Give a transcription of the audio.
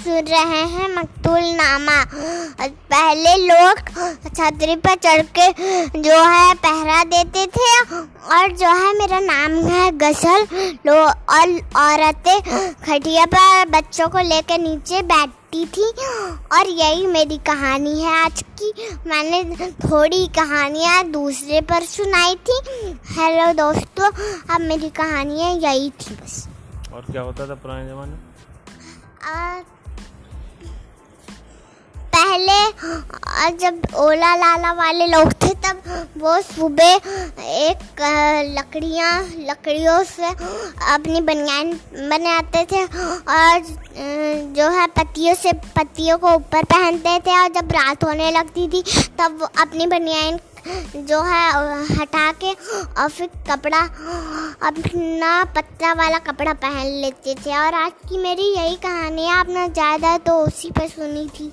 सुन रहे हैं मकतूल नामा। पहले लोग छतरी पर चढ़ के जो है पहरा देते थे और जो है मेरा नाम है गसल लो और औरतें खटिया पर बच्चों को लेकर नीचे बैठती थी और यही मेरी कहानी है आज की। मैंने थोड़ी कहानियाँ दूसरे पर सुनाई थी। हेलो दोस्तों अब मेरी कहानियाँ यही थी बस। और क्या होता था पुराने ज़माने? में? पहले जब ओला लाला वाले लोग थे, तब वो सुबह एक लकड़ियाँ, लकड़ियों से अपनी बनियान बनाते थे, और जो है पत्तियों से पत्तियों को ऊपर पहनते थे, और जब रात होने लगती थी, तब अपनी बनियान जो है हटा के, और फिर कपड़ा, अपना पत्ता वाला कपड़ा पहन लेते थे। और आज की मेरी यही कहानी है आपने ज़्यादा तो उसी पर सुनी थी।